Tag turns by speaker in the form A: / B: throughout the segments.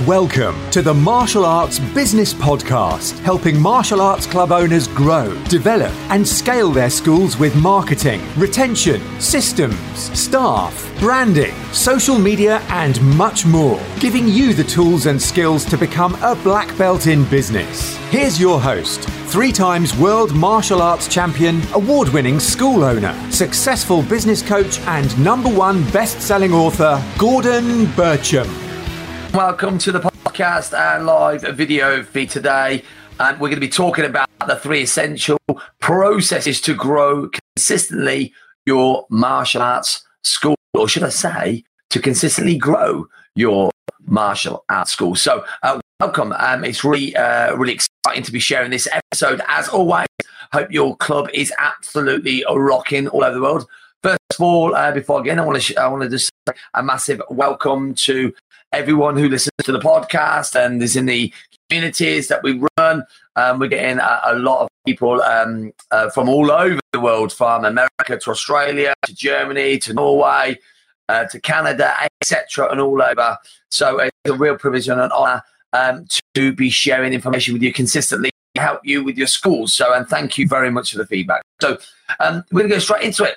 A: Welcome to the Martial Arts Business Podcast, helping martial arts club owners grow, develop, and scale their schools with marketing, retention, systems, staff, branding, social media, and much more, giving you the tools and skills to become a black belt in business. Here's your host, three times world martial arts champion, award winning school owner, successful business coach, and number one best selling author, Gordon Bircham.
B: Welcome to the podcast and live video feed today. And we're going to be talking about the three essential processes to grow consistently your martial arts school, or should I say, to consistently grow your martial arts school. So, uh, welcome. Um, it's really, uh, really exciting to be sharing this episode. As always, hope your club is absolutely rocking all over the world. First of all, uh, before again, I want to sh- I want to just say a massive welcome to everyone who listens to the podcast and is in the communities that we run. Um, we're getting a, a, lot of people um, uh, from all over the world, from America to Australia to Germany to Norway uh, to Canada, etc., and all over. So it's a real privilege and an honour um, to be sharing information with you consistently, help you with your schools. So, and thank you very much for the feedback. So, um, we're going to go straight into it.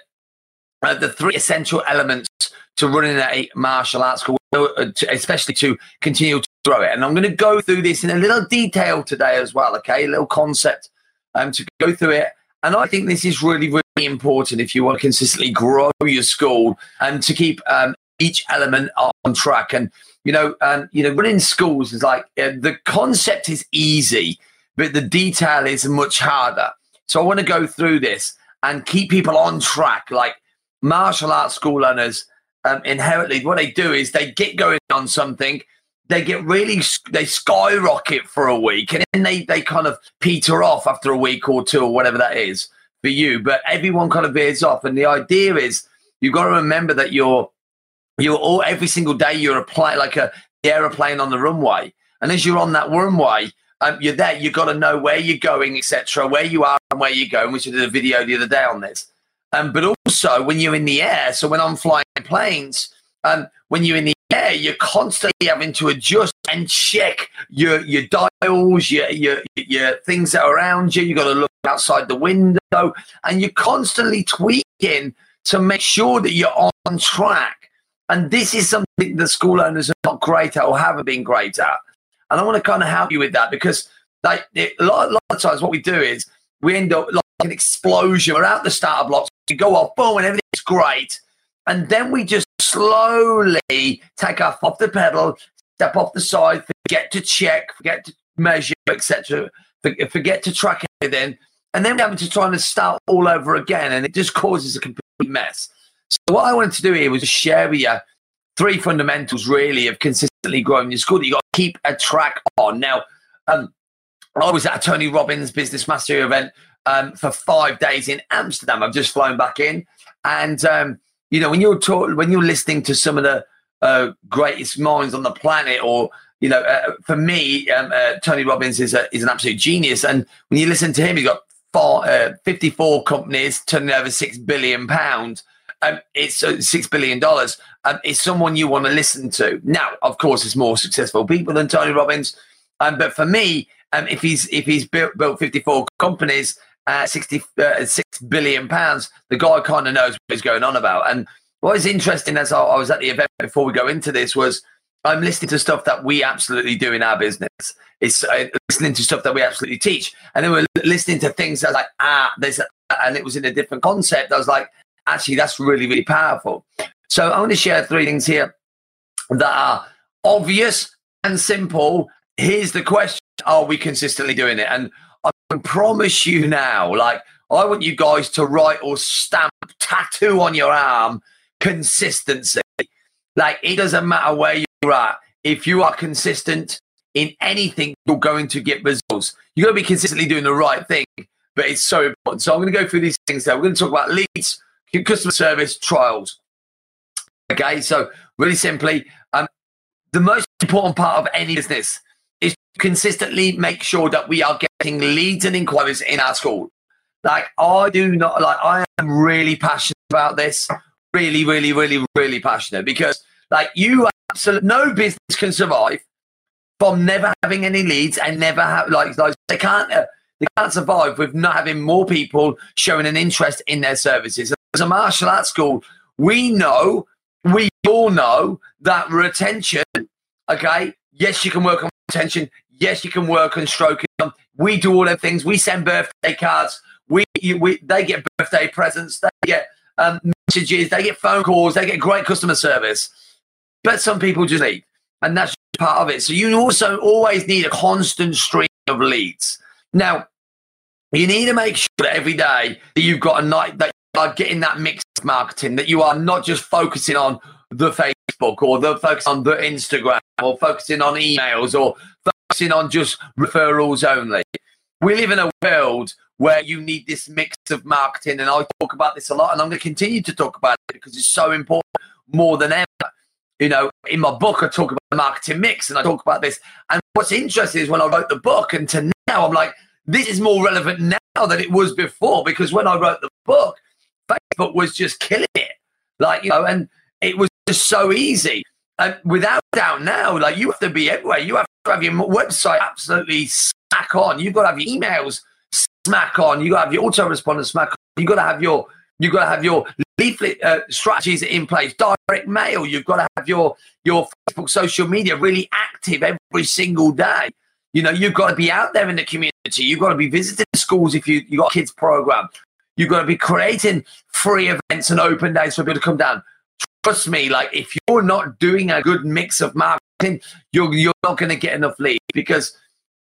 B: Uh, the three essential elements to running a martial arts school, especially to continue to grow it. And I'm going to go through this in a little detail today as well, okay? A little concept um, to go through it. And I think this is really, really important if you want to consistently grow your school and to keep um, each element on track. And, you know, um, you know, running schools is like uh, the concept is easy, but the detail is much harder. So I want to go through this and keep people on track. Like martial arts school owners, um, inherently what they do is they get going on something they get really they skyrocket for a week and then they they kind of peter off after a week or two or whatever that is for you. But everyone kind of veers off and the idea is you've got to remember that you're you're all every single day you're a plane like a aeroplane on the runway. And as you're on that runway um, you're there you've got to know where you're going etc where you are and where you're going I did a video the other day on this um, but also when you're in the air so when i'm flying planes um, when you're in the air you're constantly having to adjust and check your your dials your your, your things that are around you. You got to look outside the window and you're constantly tweaking to make sure that you're on track. And this is something that school owners are not great at or haven't been great at. And i want to kind of help you with that because like a, lot, a lot of times what we do is we end up like an explosion we're out the starter blocks we go off boom and everything's great and then we just slowly take off off the pedal, step off the side, forget to check, forget to measure, etc. Forget to track everything, and then we're having to try and start all over again, and it just causes a complete mess. So what I wanted to do here was share with you three fundamentals, really, of consistently growing your school that you got to keep a track on. Now, um, I was at a Tony Robbins Business Mastery event um, for five days in Amsterdam. I've just flown back in, and um, you know, when you're talk, when you're listening to some of the uh, greatest minds on the planet, or you know, uh, for me, um, uh, Tony Robbins is a, is an absolute genius. And when you listen to him, he's got four, uh, 54 companies turning over six billion pounds. Um, it's uh, six billion dollars. Um, it's someone you want to listen to. Now, of course, there's more successful people than Tony Robbins. Um, but for me, um, if he's if he's built, built 54 companies uh, 66 uh, billion pounds, the guy kind of knows what he's going on about. And what is interesting as I, was at the event before we go into this was I'm listening to stuff that we absolutely do in our business. It's uh, listening to stuff that we absolutely teach. And then we're listening to things that like, ah, there's, and it was in a different concept. I was like, actually, that's really, really powerful. So I want to share three things here that are obvious and simple. Here's the question Are we consistently doing it? And can promise you now, like, I want you guys to write or stamp tattoo on your arm consistency. Like, it doesn't matter where you're at. If you are consistent in anything, you're going to get results. You're going to be consistently doing the right thing, but it's so important. So, I'm going to go through these things there. We're going to talk about leads, customer service, trials. Okay, so really simply, um, the most important part of any business consistently make sure that we are getting leads and inquiries in our school. Like I do not like I am really passionate about this. Really, really, really, really passionate because like you absolutely no business can survive from never having any leads and never have like, like they can't uh, they can't survive with not having more people showing an interest in their services. As a martial arts school, we know, we all know that retention, okay, yes, you can work on retention. Yes, you can work on stroking. them. We do all them things. We send birthday cards. We, we they get birthday presents. They get um, messages. They get phone calls. They get great customer service. But some people just need, and that's part of it. So you also always need a constant stream of leads. Now, you need to make sure that every day that you've got a night that you are getting that mixed marketing, that you are not just focusing on the Facebook or the focus on the Instagram or focusing on emails or focusing on just referrals only. We live in a world where you need this mix of marketing, and I talk about this a lot, and I'm going to continue to talk about it because it's so important more than ever. You know, in my book, I talk about the marketing mix, and I talk about this. And what's interesting is when I wrote the book, and to now, I'm like, this is more relevant now than it was before because when I wrote the book, Facebook was just killing it. Like, you know, and it was just so easy. And without doubt now, like you have to be everywhere. You have to have your website absolutely smack on. You've got to have your emails smack on. You've got to have your autoresponder smack on. You got to have your You've got to have your leaflet uh, strategies in place. Direct mail. You've got to have your your Facebook social media really active every single day. You know, you've got to be out there in the community. You've got to be visiting schools if you you got a kids program. You've got to be creating free events and open days for people to come down. Trust me, like if you're not doing a good mix of marketing, you're you're not going to get enough leads because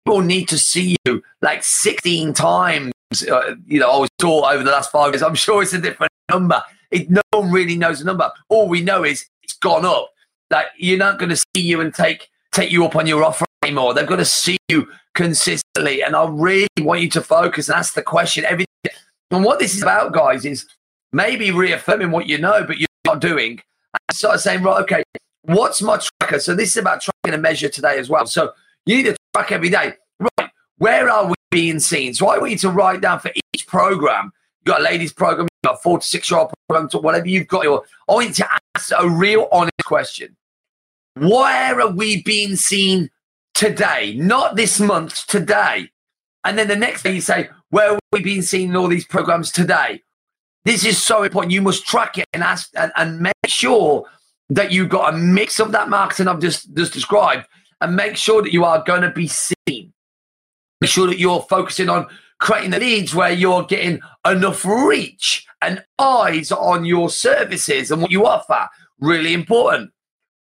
B: people need to see you like 16 times. Uh, you know, I was taught over the last five years. I'm sure it's a different number. It, no one really knows the number. All we know is it's gone up. Like you're not going to see you and take take you up on your offer anymore. They've got to see you consistently. And I really want you to focus and ask the question every and what this is about, guys, is maybe reaffirming what you know, but you're not doing. And start saying, right, okay, what's my tracker? So this is about tracking a measure today as well. So you need to track every day. Right, where are we being seen? So I want you to write down for each program. You got a ladies program, you got a four to six year old program, whatever you've got. Your, I want you to ask a real honest question. Where are we being seen today, not this month, today. And then the next day you say, where have we been in all these programs today? This is so important. You must track it and ask and, and make sure that you've got a mix of that marketing I've just, just described and make sure that you are going to be seen. Make sure that you're focusing on creating the leads where you're getting enough reach and eyes on your services and what you offer. Really important.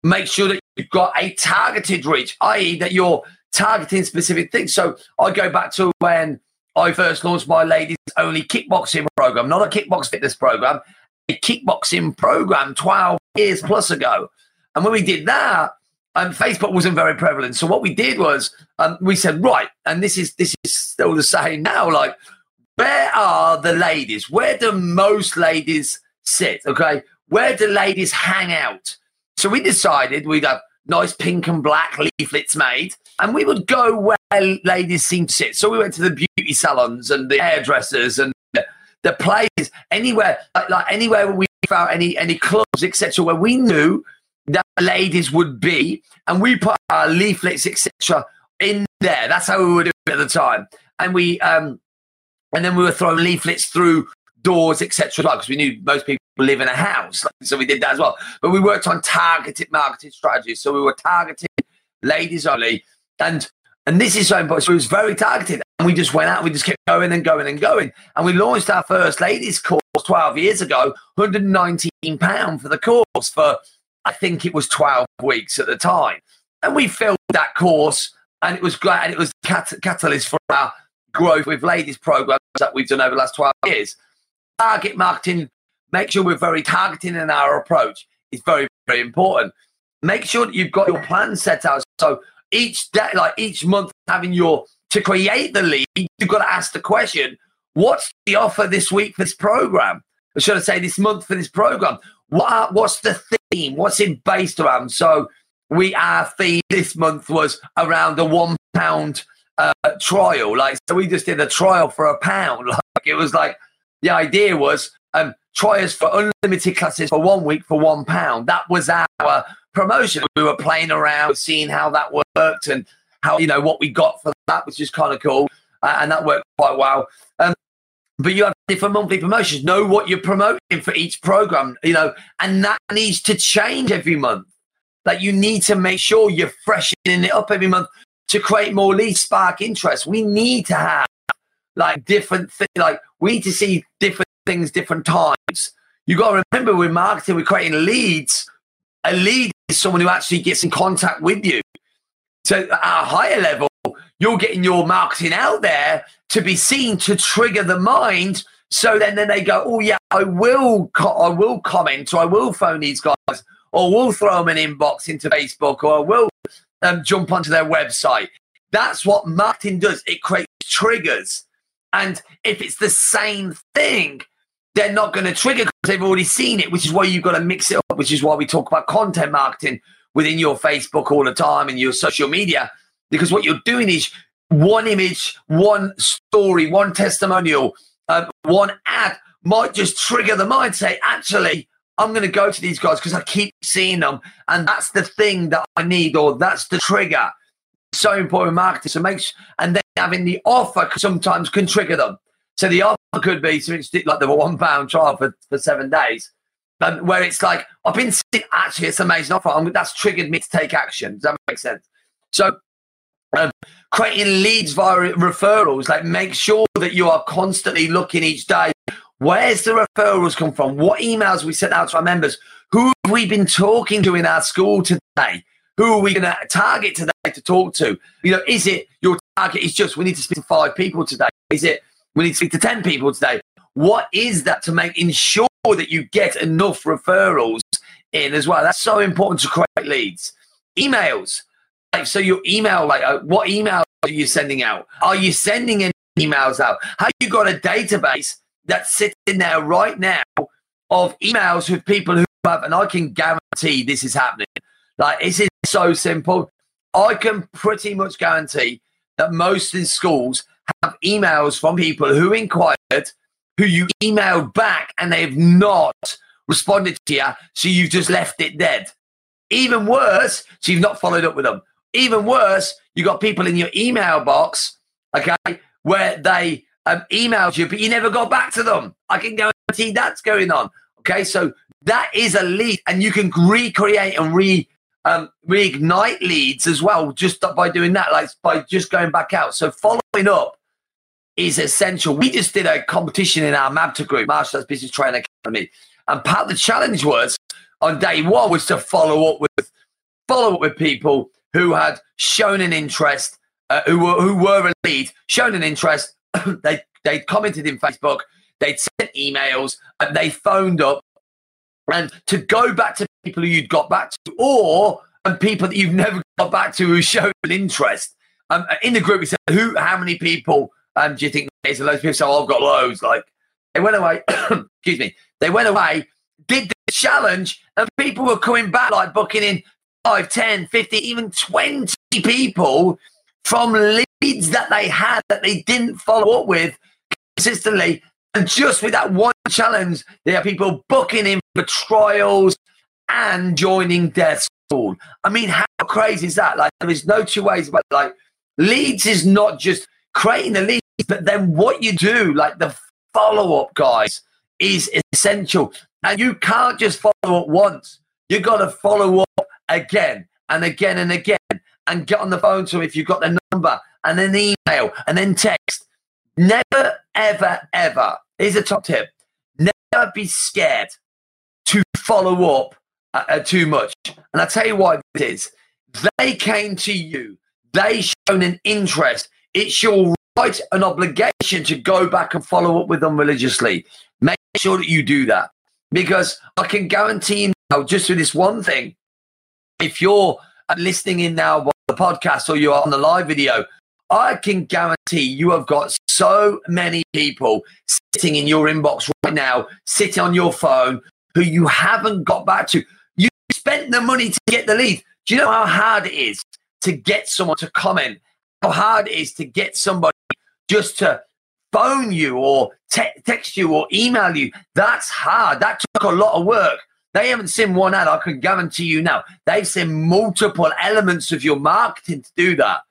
B: Make sure that you've got a targeted reach, i.e., that you're targeting specific things. So I go back to when I first launched my ladies only kickboxing program, not a kickbox fitness program, a kickboxing program 12 years plus ago. And when we did that, um, Facebook wasn't very prevalent. So what we did was um, we said, right, and this is this is still the same now. Like, where are the ladies? Where do most ladies sit? Okay, where do ladies hang out? So we decided we'd have nice pink and black leaflets made, and we would go where ladies seem to sit. So we went to the beauty salons and the hairdressers and the, the places, anywhere like, like anywhere we found any any clubs, etc., where we knew that ladies would be, and we put our leaflets, etc., in there. That's how we would do it at the time, and we um, and then we were throwing leaflets through doors, etc. Because we knew most people live in a house, so we did that as well. But we worked on targeted marketing strategies. So we were targeting ladies only, and and this is so important. So it was very targeted, and we just went out. We just kept going and going and going, and we launched our first ladies course twelve years ago. One hundred and nineteen pound for the course for I think it was twelve weeks at the time, and we filled that course, and it was great, and it was cat- catalyst for our growth with ladies programs that we've done over the last 12 years target marketing, make sure we're very targeting in our approach is very, very important. Make sure that you've got your plan set out. So each day, like each month, having your to create the lead, you've got to ask the question, what's the offer this week for this program? Or should I say this month for this program? What what's the theme? What's it based around? So we our theme this month was around a one pound uh, trial. Like so we just did a trial for a pound. Like it was like the idea was um, try us for unlimited classes for one week for one pound. That was our promotion. We were playing around, seeing how that worked and how, you know, what we got for that, which is kind of cool. Uh, and that worked quite well. Um, but you have different monthly promotions. Know what you're promoting for each program, you know, and that needs to change every month. Like you need to make sure you're freshening it up every month to create more lead spark interest. We need to have like different things. Like we need to see different things different times. You got to remember with marketing, we're creating leads. A lead is someone who actually gets in contact with you. So at a higher level, you're getting your marketing out there to be seen to trigger the mind. So then, then they go, oh yeah, I will, co- I will comment, or I will phone these guys, or we'll throw them an inbox into Facebook, or I will um, jump onto their website. That's what marketing does. It creates triggers. And if it's the same thing, they're not going to trigger because they've already seen it, which is why you've got to mix it up, which is why we talk about content marketing within your Facebook all the time and your social media. Because what you're doing is one image, one story, one testimonial, uh, one ad might just trigger the mind, say, actually, I'm going to go to these guys because I keep seeing them. And that's the thing that I need, or that's the trigger. So important marketing. So makes and then having the offer sometimes can trigger them. So the offer could be something like the one pound trial for, for seven days. Um, where it's like, I've been seeing, actually, it's amazing offer. I'm, that's triggered me to take action. Does that make sense? So um, creating leads via referrals, like make sure that you are constantly looking each day Where's the referrals come from? What emails we sent out to our members? Who have we been talking to in our school today? Who are we going to target today to talk to? You know, is it your target is just we need to speak to five people today? Is it we need to speak to 10 people today? What is that to make ensure that you get enough referrals in as well? That's so important to create leads. Emails. Like, so your email, like uh, what email are you sending out? Are you sending any emails out? Have you got a database that's sitting there right now of emails with people who have, and I can guarantee this is happening. Like, this is so simple. I can pretty much guarantee that most in schools have emails from people who inquired, who you emailed back, and they've not responded to you. So you've just left it dead. Even worse, so you've not followed up with them. Even worse, you got people in your email box, okay, where they um, emailed you, but you never got back to them. I can guarantee that's going on. Okay, so that is a lead, and you can recreate and re um, reignite leads as well just by doing that, like by just going back out. So following up is essential. We just did a competition in our MABTA group, Martial Arts Business Training Academy, and part of the challenge was on day one was to follow up with follow up with people who had shown an interest, uh, who were who were a lead, shown an interest, they they commented in Facebook, they'd sent emails, and they phoned up, and to go back to people who you'd got back to, or and people that you've never got back to who showed an interest. Um, in the group, we said, "Who? How many people um, do you think there's a loads of people?" So I've got loads. Like they went away. excuse me. They went away, did the challenge, and people were coming back, like booking in 5, 10, 50, even 20 people from leads that they had that they didn't follow up with consistently. And just with that one challenge, there are people booking in for trials and joining death school. I mean, how crazy is that? Like, there is no two ways about it. Like, leads is not just creating the leads, but then what you do, like the follow up, guys, is essential. And you can't just follow up once. You got to follow up again and again and again and get on the phone to them if you've got their number and then email and then text. Never, ever, ever. Here's a top tip. Never be scared to follow up uh, uh, too much. And I'll tell you why this is. They came to you. They shown an interest. It's your right and obligation to go back and follow up with them religiously. Make sure that you do that. Because I can guarantee now, just with this one thing, if you're listening in now the podcast or you're on the live video, I can guarantee you have got so many people sitting in your inbox right now, sitting on your phone, who you haven't got back to. You spent the money to get the lead. Do you know how hard it is to get someone to comment? How hard it is to get somebody just to phone you or te- text you or email you? That's hard. That took a lot of work. They haven't seen one ad. I can guarantee you now. They've seen multiple elements of your marketing to do that.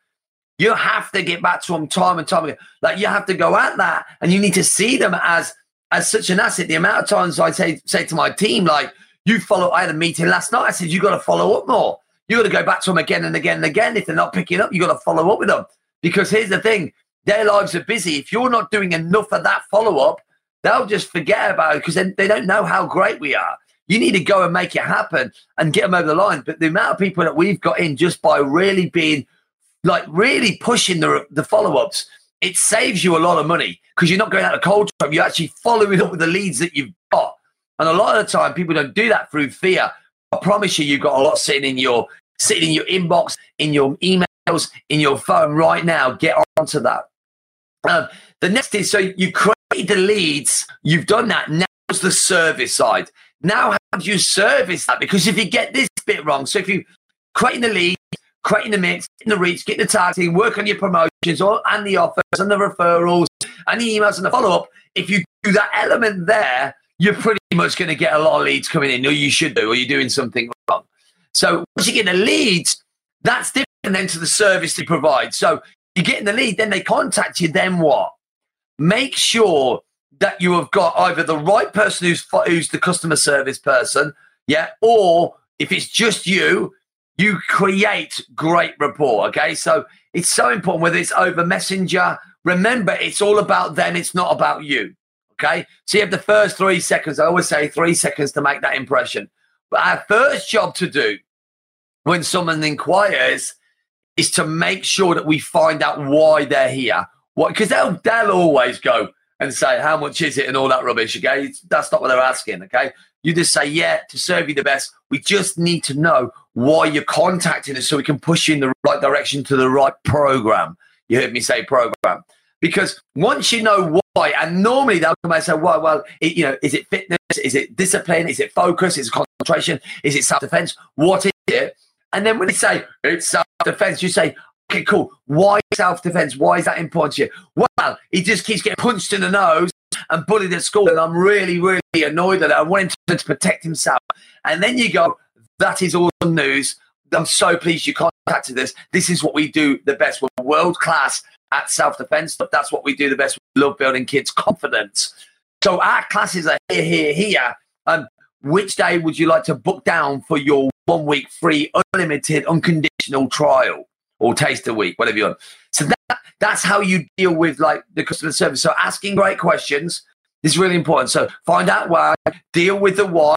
B: You have to get back to them time and time again. Like you have to go at that, and you need to see them as as such an asset. The amount of times I say say to my team, like, you follow. I had a meeting last night. I said you got to follow up more. You got to go back to them again and again and again. If they're not picking up, you got to follow up with them. Because here's the thing: their lives are busy. If you're not doing enough of that follow up, they'll just forget about it because they, they don't know how great we are. You need to go and make it happen and get them over the line. But the amount of people that we've got in just by really being like really pushing the, the follow ups, it saves you a lot of money because you're not going out of cold. You're actually following up with the leads that you've got. And a lot of the time, people don't do that through fear. I promise you, you've got a lot sitting in your sitting in your inbox, in your emails, in your phone right now. Get onto that. Um, the next is so you create the leads. You've done that. Now's the service side. Now, how do you service that? Because if you get this bit wrong, so if you creating the lead, creating the mix, getting the reach, getting the targeting, work on your promotions or, and the offers and the referrals and the emails and the follow up, if you do that element there, you're pretty much going to get a lot of leads coming in, or you should do, or you're doing something wrong. So once you get the leads, that's different then to the service they provide. So you get in the lead, then they contact you, then what? Make sure that you have got either the right person who's who's the customer service person, yeah, or if it's just you, you create great rapport. Okay, so it's so important whether it's over messenger. Remember, it's all about them. It's not about you. Okay, so you have the first three seconds. I always say three seconds to make that impression. But our first job to do when someone inquires is to make sure that we find out why they're here. What? Because they'll they'll always go and say how much is it and all that rubbish. Okay, that's not what they're asking. Okay, you just say yeah to serve you the best. We just need to know why you're contacting us so we can push you in the right direction to the right program. You heard me say program because once you know why, and normally they'll come and say, well, well, it, you know, is it fitness? Is it discipline? Is it focus? Is it concentration? Is it self defense? What is it? And then when they say it's self defense, you say, okay, cool. Why self defense? Why is that important to you? Well, he just keeps getting punched in the nose and bullied at school, and I'm really, really annoyed at it. I want him to protect himself. And then you go, that is awesome news. I'm so pleased you contacted us. This is what we do the best. We're world class at self defense. That's what we do the best. We love building kids' confidence. So our classes are here, here, here. And which day would you like to book down for your one week free, unlimited, unconditional trial or taste a week, whatever you want? So that, that's how you deal with like the customer service. So asking great questions is really important. So find out why, deal with the why.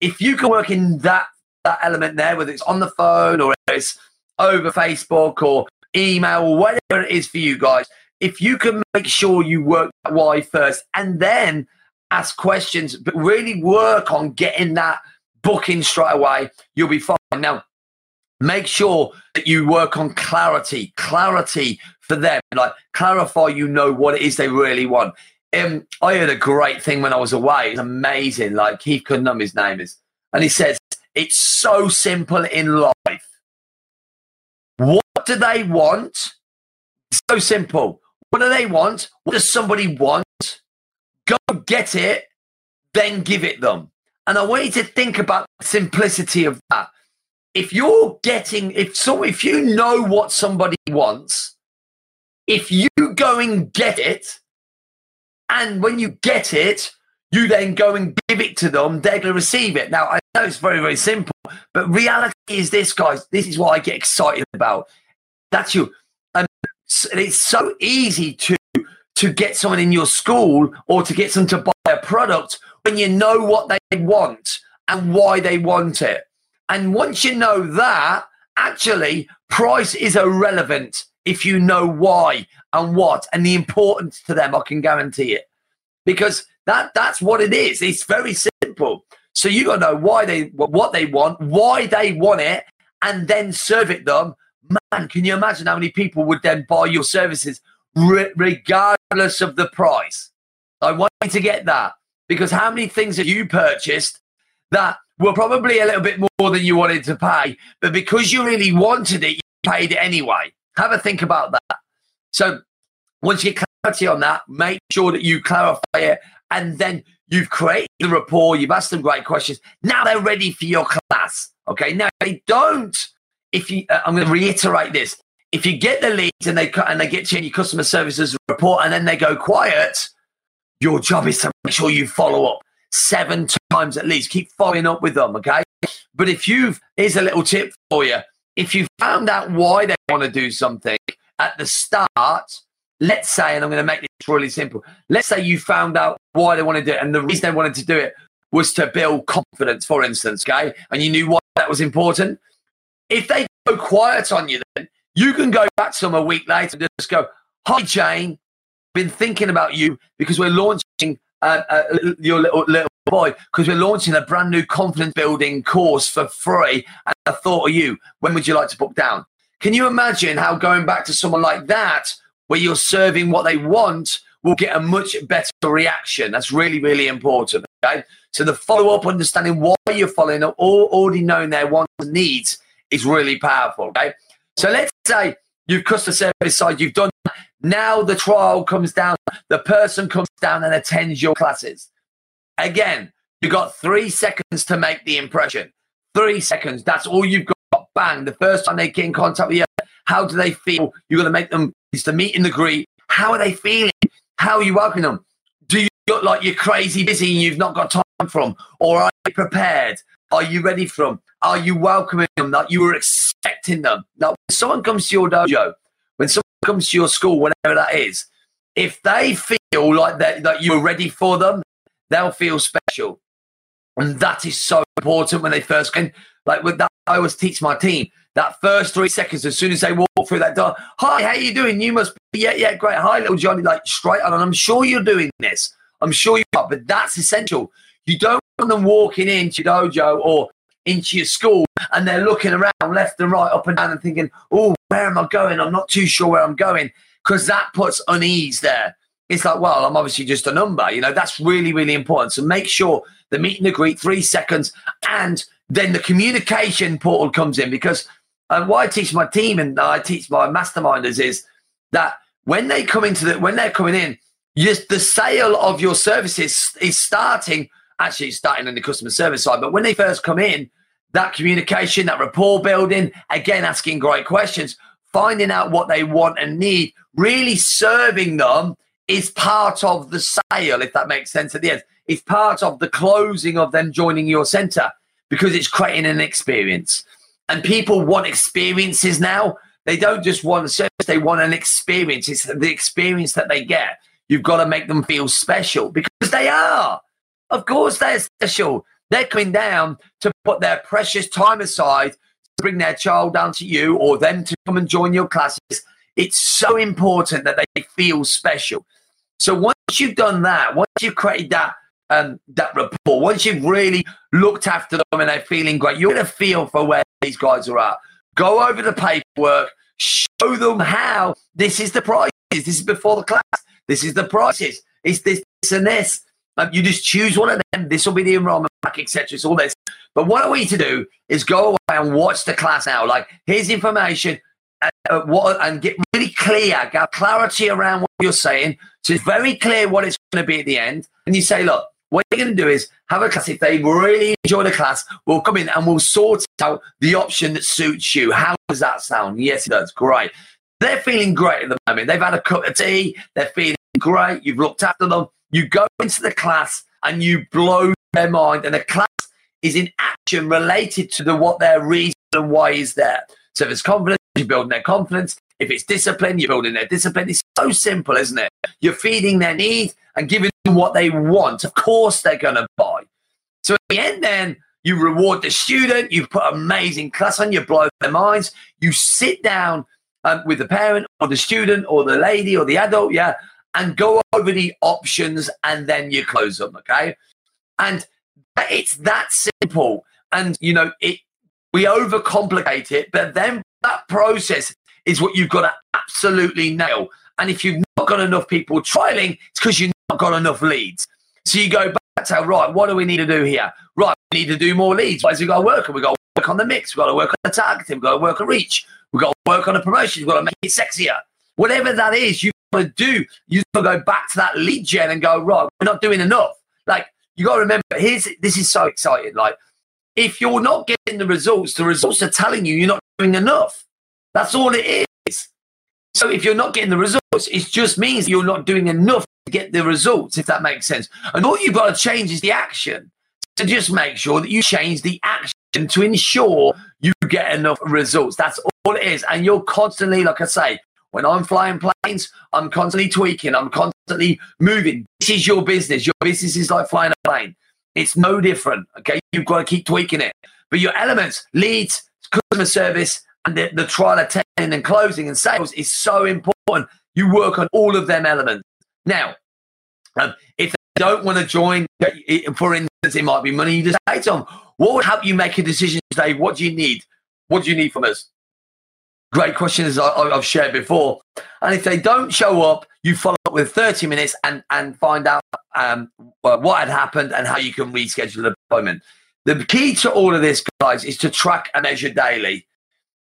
B: If you can work in that that element there, whether it's on the phone or it's over Facebook or email or whatever it is for you guys, if you can make sure you work that why first and then ask questions, but really work on getting that booking straight away, you'll be fine. Now, make sure that you work on clarity, clarity for them, like clarify you know what it is they really want. Um, I heard a great thing when I was away. It's amazing. Like Keith Cunningham, his name is, and he says it's so simple in life. What do they want? So simple. What do they want? What does somebody want? Go get it, then give it them. And I want you to think about the simplicity of that. If you're getting, if so, if you know what somebody wants, if you go and get it, and when you get it, you then go and give it to them, they're going to receive it. Now, I know it's very, very simple, but reality is this, guys. This is what I get excited about. That's you. And it's so easy to to get someone in your school or to get someone to buy a product when you know what they want and why they want it. And once you know that, actually, price is irrelevant if you know why and what and the importance to them. I can guarantee it because that that's what it is. It's very simple. So you got to know why they what they want, why they want it, and then serve it them. Man, can you imagine how many people would then buy your services re- regardless of the price? I want you to get that because how many things have you purchased that were probably a little bit more than you wanted to pay, but because you really wanted it, you paid it anyway. Have a think about that. So once you get clarity on that, make sure that you clarify it and then You've created the rapport. You've asked them great questions. Now they're ready for your class. Okay. Now they don't. If you, uh, I'm going to reiterate this. If you get the leads and they and they get to your customer services report and then they go quiet, your job is to make sure you follow up seven times at least. Keep following up with them. Okay. But if you've, here's a little tip for you. If you found out why they want to do something at the start, let's say, and I'm going to make this really simple. Let's say you found out why they wanted to do it, and the reason they wanted to do it was to build confidence, for instance, okay? And you knew why that was important. If they go quiet on you, then you can go back to them a week later and just go, Hi, Jane, been thinking about you because we're launching uh, uh, your little, little boy because we're launching a brand new confidence building course for free. And I thought of you. When would you like to book down? Can you imagine how going back to someone like that, where you're serving what they want, will get a much better reaction? That's really, really important. Okay. So the follow up, understanding why you're following up, or already knowing their wants and needs is really powerful. Okay. So let's say you've customer service side, you've done. Now the trial comes down, the person comes down and attends your classes. Again, you've got three seconds to make the impression. Three seconds. That's all you've got bang, the first time they get in contact with you, how do they feel? You're going to make them, it's the meet and the greet. How are they feeling? How are you welcoming them? Do you look like you're crazy busy and you've not got time them? Or are you prepared? Are you ready for them? Are you welcoming them like you were expecting them? Now, when someone comes to your dojo, when someone comes to your school, whatever that is, if they feel like that, that you're ready for them, they'll feel special. And that is so important when they first come. Like with that, I always teach my team that first three seconds, as soon as they walk through that door, hi, how you doing? You must be, yeah, yeah, great. Hi, little Johnny, like straight on. And I'm sure you're doing this. I'm sure you are, but that's essential. You don't want them walking into your dojo or into your school and they're looking around left and right, up and down and thinking, oh, where am I going? I'm not too sure where I'm going because that puts unease there. It's like, well, I'm obviously just a number. You know, that's really, really important. So make sure the meet and greet, three seconds, and then the communication portal comes in because and what I teach my team and I teach my masterminders is that when they come into the when they're coming in, just the sale of your services is starting actually starting in the customer service side, but when they first come in, that communication, that rapport building, again asking great questions, finding out what they want and need, really serving them is part of the sale, if that makes sense at the end. It's part of the closing of them joining your center because it's creating an experience. And people want experiences now. They don't just want a service, they want an experience. It's the experience that they get. You've got to make them feel special because they are. Of course, they're special. They're coming down to put their precious time aside to bring their child down to you or them to come and join your classes. It's so important that they feel special. So once you've done that, once you've created that um, that rapport. Once you've really looked after them and they're feeling great, you're going to feel for where these guys are at. Go over the paperwork, show them how this is the prices. This is before the class. This is the prices. It's this, this and this. Um, you just choose one of them. This will be the enrollment pack, etc. It's all this. But what I want you to do is go away and watch the class now. Like, here's information. Uh, uh, what, and get really clear, get clarity around what you're saying. So it's very clear what it's going to be at the end. And you say, look, what you're going to do is have a class. If they really enjoy the class, we'll come in and we'll sort out the option that suits you. How does that sound? Yes, it does. Great. They're feeling great at the moment. They've had a cup of tea. They're feeling great. You've looked after them. You go into the class and you blow their mind, and the class is in action related to the what their reason and why is there. So if it's confidence, you're building their confidence. If it's discipline, you're building their discipline. It's so simple, isn't it? You're feeding their need and giving them what they want. Of course, they're going to buy. So at the end, then you reward the student. You put amazing class on. You blow their minds. You sit down um, with the parent or the student or the lady or the adult, yeah, and go over the options, and then you close them. Okay, and it's that simple. And you know, it we overcomplicate it, but then that process is what you've got to absolutely nail. And if you've not got enough people trialing, it's because you've not got enough leads. So you go back to, right, what do we need to do here? Right, we need to do more leads. Why Where's we got to work? We've got to work on the mix. We've got to work on the targeting. We've got to work on reach. We've got to work on the promotions. We've got to make it sexier. Whatever that is, you've got to do. You've got to go back to that lead gen and go, right, we're not doing enough. Like, you got to remember, here's this is so exciting. Like, if you're not getting the results, the results are telling you you're not doing enough. That's all it is. So if you're not getting the results, it just means you're not doing enough to get the results, if that makes sense. And all you've got to change is the action. To just make sure that you change the action to ensure you get enough results. That's all it is. And you're constantly, like I say, when I'm flying planes, I'm constantly tweaking, I'm constantly moving. This is your business. Your business is like flying a plane. It's no different. Okay. You've got to keep tweaking it. But your elements, leads, customer service, and the, the trial attending and closing and sales is so important. You work on all of them elements. Now, um, if they don't want to join, for instance, it might be money. You just say to them, what would help you make a decision today? What do you need? What do you need from us? Great question, as I, have shared before. And if they don't show up, you follow up with 30 minutes and, and find out um, what had happened and how you can reschedule the appointment. The key to all of this, guys, is to track and measure daily.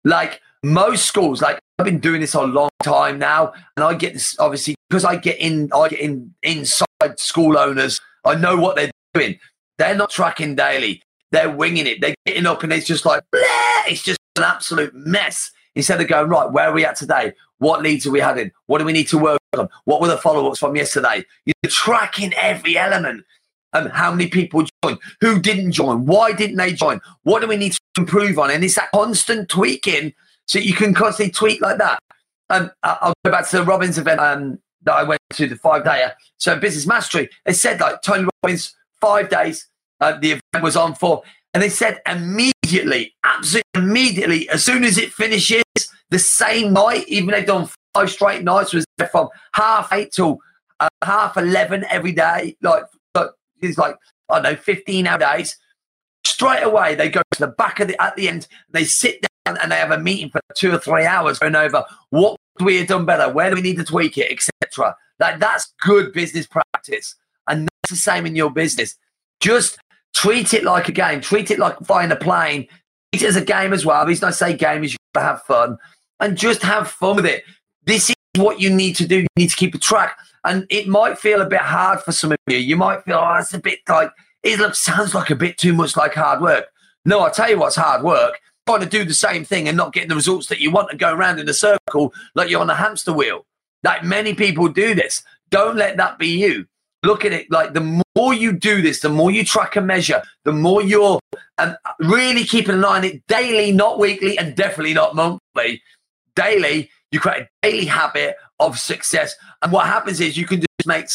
B: Like most schools, like I've been doing this a long time now, and I get this obviously because I get in, I get in inside school owners. I know what they're doing. They're not tracking daily. They're winging it. They're getting up, and it's just like Bleh! it's just an absolute mess. Instead of going right, where are we at today? What leads are we having? What do we need to work on? What were the follow-ups from yesterday? You're tracking every element. Um, how many people joined? Who didn't join? Why didn't they join? What do we need to improve on? And it's that constant tweaking so you can constantly tweak like that. Um, I'll go back to the Robbins event um, that I went to, the five day. So business mastery, they said like Tony Robbins, five days, uh, the event was on for. And they said immediately, absolutely immediately, as soon as it finishes, the same night, even they've done five straight nights, was from half eight till uh, half 11 every day. Like, it's like, I don't know, 15 hour days. Straight away, they go to the back of the, at the end, they sit down and they have a meeting for two or three hours going over what we have done better, where do we need to tweak it, etc. Like, that's good business practice. And that's the same in your business. Just treat it like a game, treat it like flying a plane, treat it as a game as well. The reason I say game is you got to have fun and just have fun with it. This is what you need to do. You need to keep a track. And it might feel a bit hard for some of you. You might feel, oh, it's a bit like, it looks, sounds like a bit too much like hard work. No, I tell you what's hard work. Trying to do the same thing and not getting the results that you want and go around in a circle like you're on a hamster wheel. Like many people do this. Don't let that be you. Look at it like the more you do this, the more you track and measure, the more you're um, really keeping an eye on it daily, not weekly, and definitely not monthly daily, you create a daily habit of success. And what happens is you can just make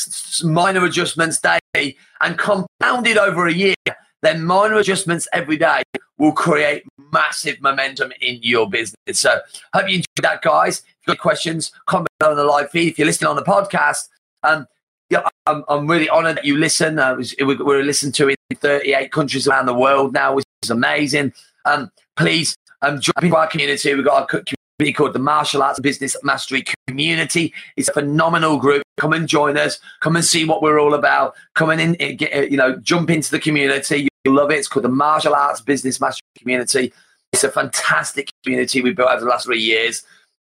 B: minor adjustments daily and compound it over a year. Then minor adjustments every day will create massive momentum in your business. So hope you enjoyed that, guys. If you've got questions, comment on the live feed. If you're listening on the podcast, um, yeah, I'm, I'm really honored that you listen. Uh, we're listened to in 38 countries around the world now, which is amazing. Um, please um, join our community. We've got a be called the Martial Arts Business Mastery Community. It's a phenomenal group. Come and join us. Come and see what we're all about. Come in, and get, uh, you know, jump into the community. You'll love it. It's called the Martial Arts Business Mastery Community. It's a fantastic community we built over the last three years.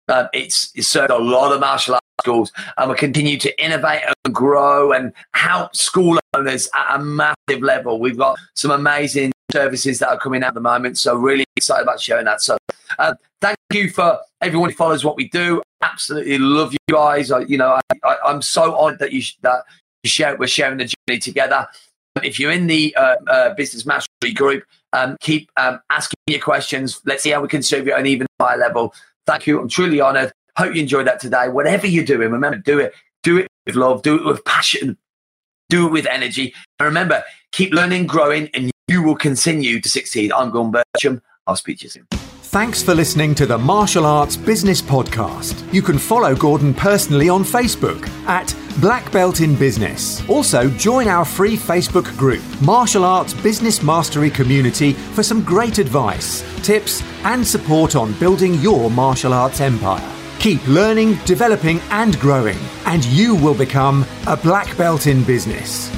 B: Um, it's, it's served a lot of martial arts schools and we continue to innovate and grow and help school owners at a massive level. We've got some amazing services that are coming out at the moment. So really excited about sharing that. So uh, thank you for everyone who follows what we do. Absolutely love you guys. I, you know, I, am so honored that you that you share we're sharing the journey together. If you're in the uh, uh, business mastery group, um, keep um, asking your questions. Let's see how we can serve you at an even higher level. Thank you. I'm truly honored. Hope you enjoyed that today. Whatever you're doing, remember, do it. Do it with love. Do it with passion. Do it with energy. And remember, keep learning, growing, and you will continue to succeed. I'm Gordon Bircham. I'll speak to you soon.
A: Thanks for listening to the Martial Arts Business Podcast. You can follow Gordon personally on Facebook at Black Belt in Business. Also, join our free Facebook group, Martial Arts Business Mastery Community, for some great advice, tips, and support on building your martial arts empire. Keep learning, developing, and growing, and you will become a black belt in business.